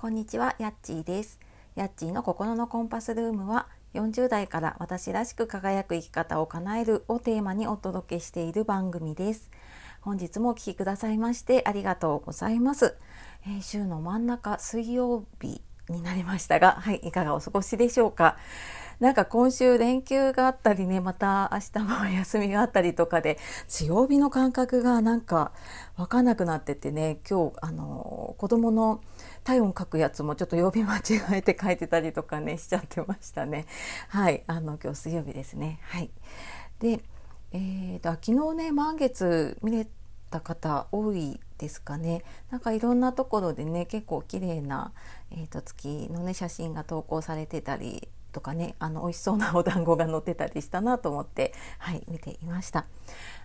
こんにちは、やっちーです。やっちーの心のコンパスルームは40代から私らしく輝く生き方を叶えるをテーマにお届けしている番組です。本日もお聴きくださいましてありがとうございます。えー週の真ん中水曜日になりましたが、はい、いかがお過ごしでしょうか。なんか今週連休があったりね、また明日も休みがあったりとかで、曜日の感覚がなんかわかんなくなっててね、今日、あの、子供の体温書くやつもちょっと曜日間違えて書いてたりとかね、しちゃってましたね。はい、あの、今日水曜日ですね。はい。で、えーと、昨日ね、満月見れた方多いですかね。なんかいろんなところでね、結構綺麗な、えーと、月のね、写真が投稿されてたり、とかねあの美味しそうなお団子が載ってたりしたなと思ってはい見ていました。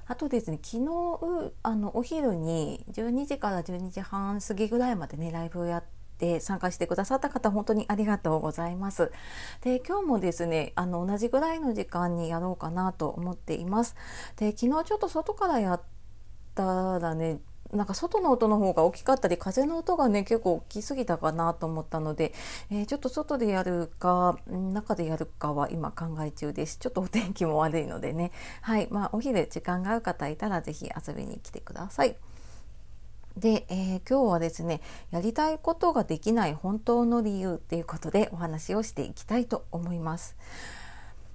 あとですね昨日あのお昼に12時から12時半過ぎぐらいまでねライブをやって参加してくださった方本当にありがとうございます。で今日もですねあの同じぐらいの時間にやろうかなと思っています。で昨日ちょっと外からやったらねなんか外の音の方が大きかったり風の音がね結構大きすぎたかなと思ったので、えー、ちょっと外でやるか中でやるかは今考え中ですちょっとお天気も悪いのでねはいまあお昼時間が合う方いたら是非遊びに来てください。で、えー、今日はですねやりたいことができない本当の理由っていうことでお話をしていきたいと思います。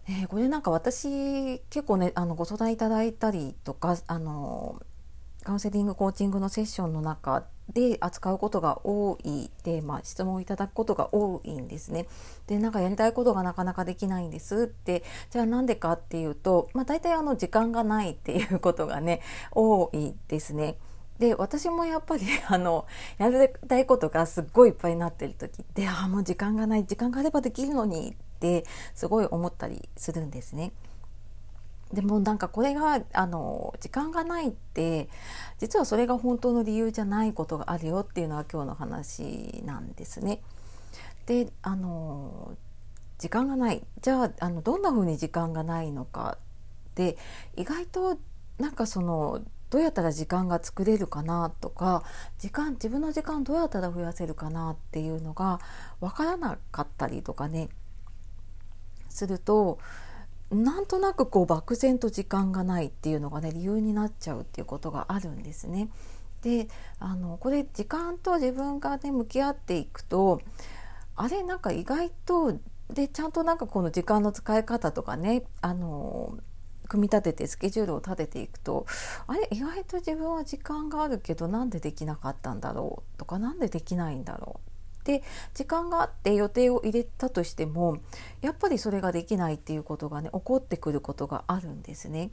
えー、これなんか私結構ねあのご相談いただいたりとかあのカウンセリングコーチングのセッションの中で扱うことが多いテーマ質問をいただくことが多いんですね。でなんかやりたいことがなかなかできないんですってじゃあなんでかっていうと、まあ、大体あの時間がないっていうことがね 多いですね。で私もやっぱり あのやりたいことがすっごいいっぱいになってる時ってああもう時間がない時間があればできるのにってすごい思ったりするんですね。でもなんかこれがあの時間がないって実はそれが本当の理由じゃないことがあるよっていうのは今日の話なんですね。であの時間がないじゃああのどんな風に時間がないのかで意外となんかそのどうやったら時間が作れるかなとか時間自分の時間どうやったら増やせるかなっていうのが分からなかったりとかねするとなんとなくこう漠然と時間がないっていうのがね理由になっちゃうっていうことがあるんですね。であのこれ時間と自分がね向き合っていくとあれなんか意外とでちゃんとなんかこの時間の使い方とかねあの組み立ててスケジュールを立てていくとあれ意外と自分は時間があるけどなんでできなかったんだろうとかなんでできないんだろうで時間があって予定を入れたとしてもやっぱりそれができないっていうことがね起こってくることがあるんですね。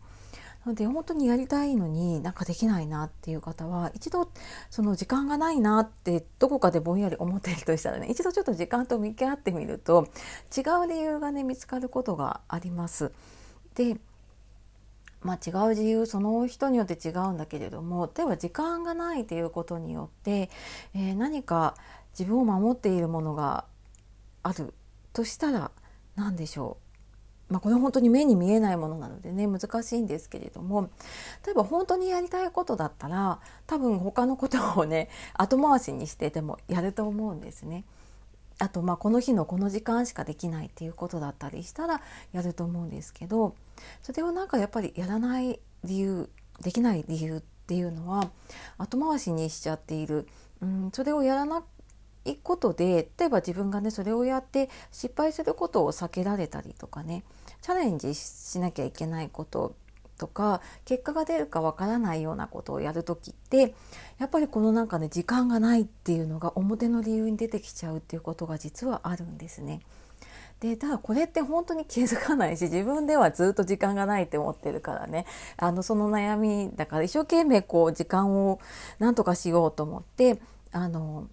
なので本当にやりたいのになんかできないなっていう方は一度その時間がないなってどこかでぼんやり思っているとしたらね一度ちょっと時間と向き合ってみると違う理由がね見つかることがあります。でまあ、違う理由その人によって違うんだけれども例えば時間がないということによって、えー、何か自分を守っているものがあるとしたら何でしょう、まあ、これ本当に目に見えないものなのでね難しいんですけれども例えば本当にやりたいことだったら多分他のことをね後回しにしてでもやると思うんですね。あとまあこの日のこの時間しかできないっていうことだったりしたらやると思うんですけどそれをなんかやっぱりやらない理由できない理由っていうのは後回しにしちゃっている、うん、それをやらないことで例えば自分がねそれをやって失敗することを避けられたりとかねチャレンジしなきゃいけないこととか結果が出るかわからないようなことをやる時ってやっぱりこのなんかね時間がないっていうのが表の理由に出てきちゃうっていうことが実はあるんですね。でただこれって本当に気づかないし自分ではずっと時間がないって思ってるからねあのその悩みだから一生懸命こう時間をなんとかしようと思ってあの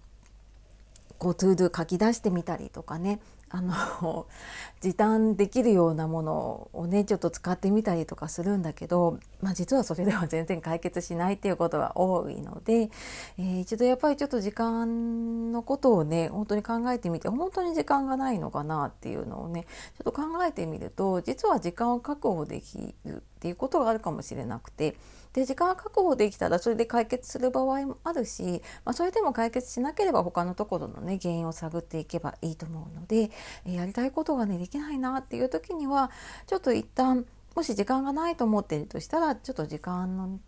こう To Do 書き出してみたりとかね。あの 時短できるようなものをねちょっと使ってみたりとかするんだけど、まあ、実はそれでは全然解決しないっていうことが多いので、えー、一度やっぱりちょっと時間のことをね本当に考えてみて本当に時間がないのかなっていうのをねちょっと考えてみると実は時間を確保できるっていうことがあるかもしれなくて。で時間が確保できたらそれで解決する場合もあるし、まあ、それでも解決しなければ他のところのね原因を探っていけばいいと思うので、えやりたいことがねできないなっていう時にはちょっと一旦もし時間がないと思っているとしたらちょっと時間の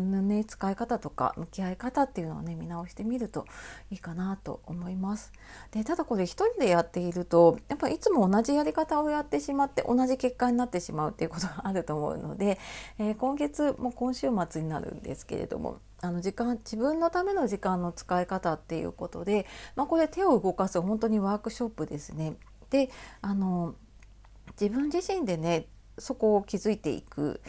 のね、使い方とか向き合い方っていうのをね見直してみるといいかなと思います。でただこれ一人でやっているとやっぱいつも同じやり方をやってしまって同じ結果になってしまうっていうことがあると思うので、えー、今月も今週末になるんですけれどもあの時間自分のための時間の使い方っていうことで、まあ、これ手を動かす本当にワークショップですね。であの自分自身でねそこを気づいていく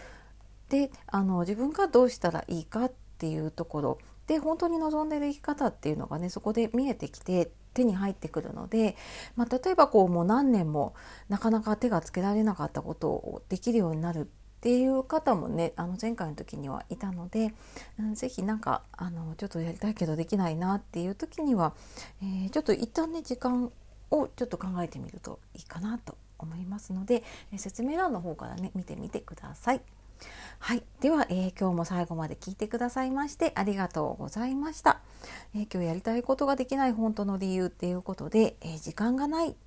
であの自分がどうしたらいいかっていうところで本当に望んでる生き方っていうのがねそこで見えてきて手に入ってくるので、まあ、例えばこうもう何年もなかなか手がつけられなかったことをできるようになるっていう方もねあの前回の時にはいたので、うん、ぜひなんかあのちょっとやりたいけどできないなっていう時には、えー、ちょっと一旦ね時間をちょっと考えてみるといいかなと思いますので、説明欄の方からね見てみてください。はい、では、えー、今日も最後まで聞いてくださいましてありがとうございました、えー、今日やりたいことができない本当の理由っていうことで、えー、時間がない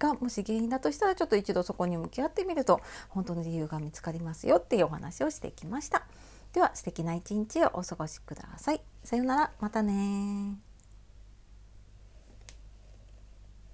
がもし原因だとしたらちょっと一度そこに向き合ってみると本当の理由が見つかりますよっていうお話をしてきました。では素敵な一日をお過ごしください。さようなら。またね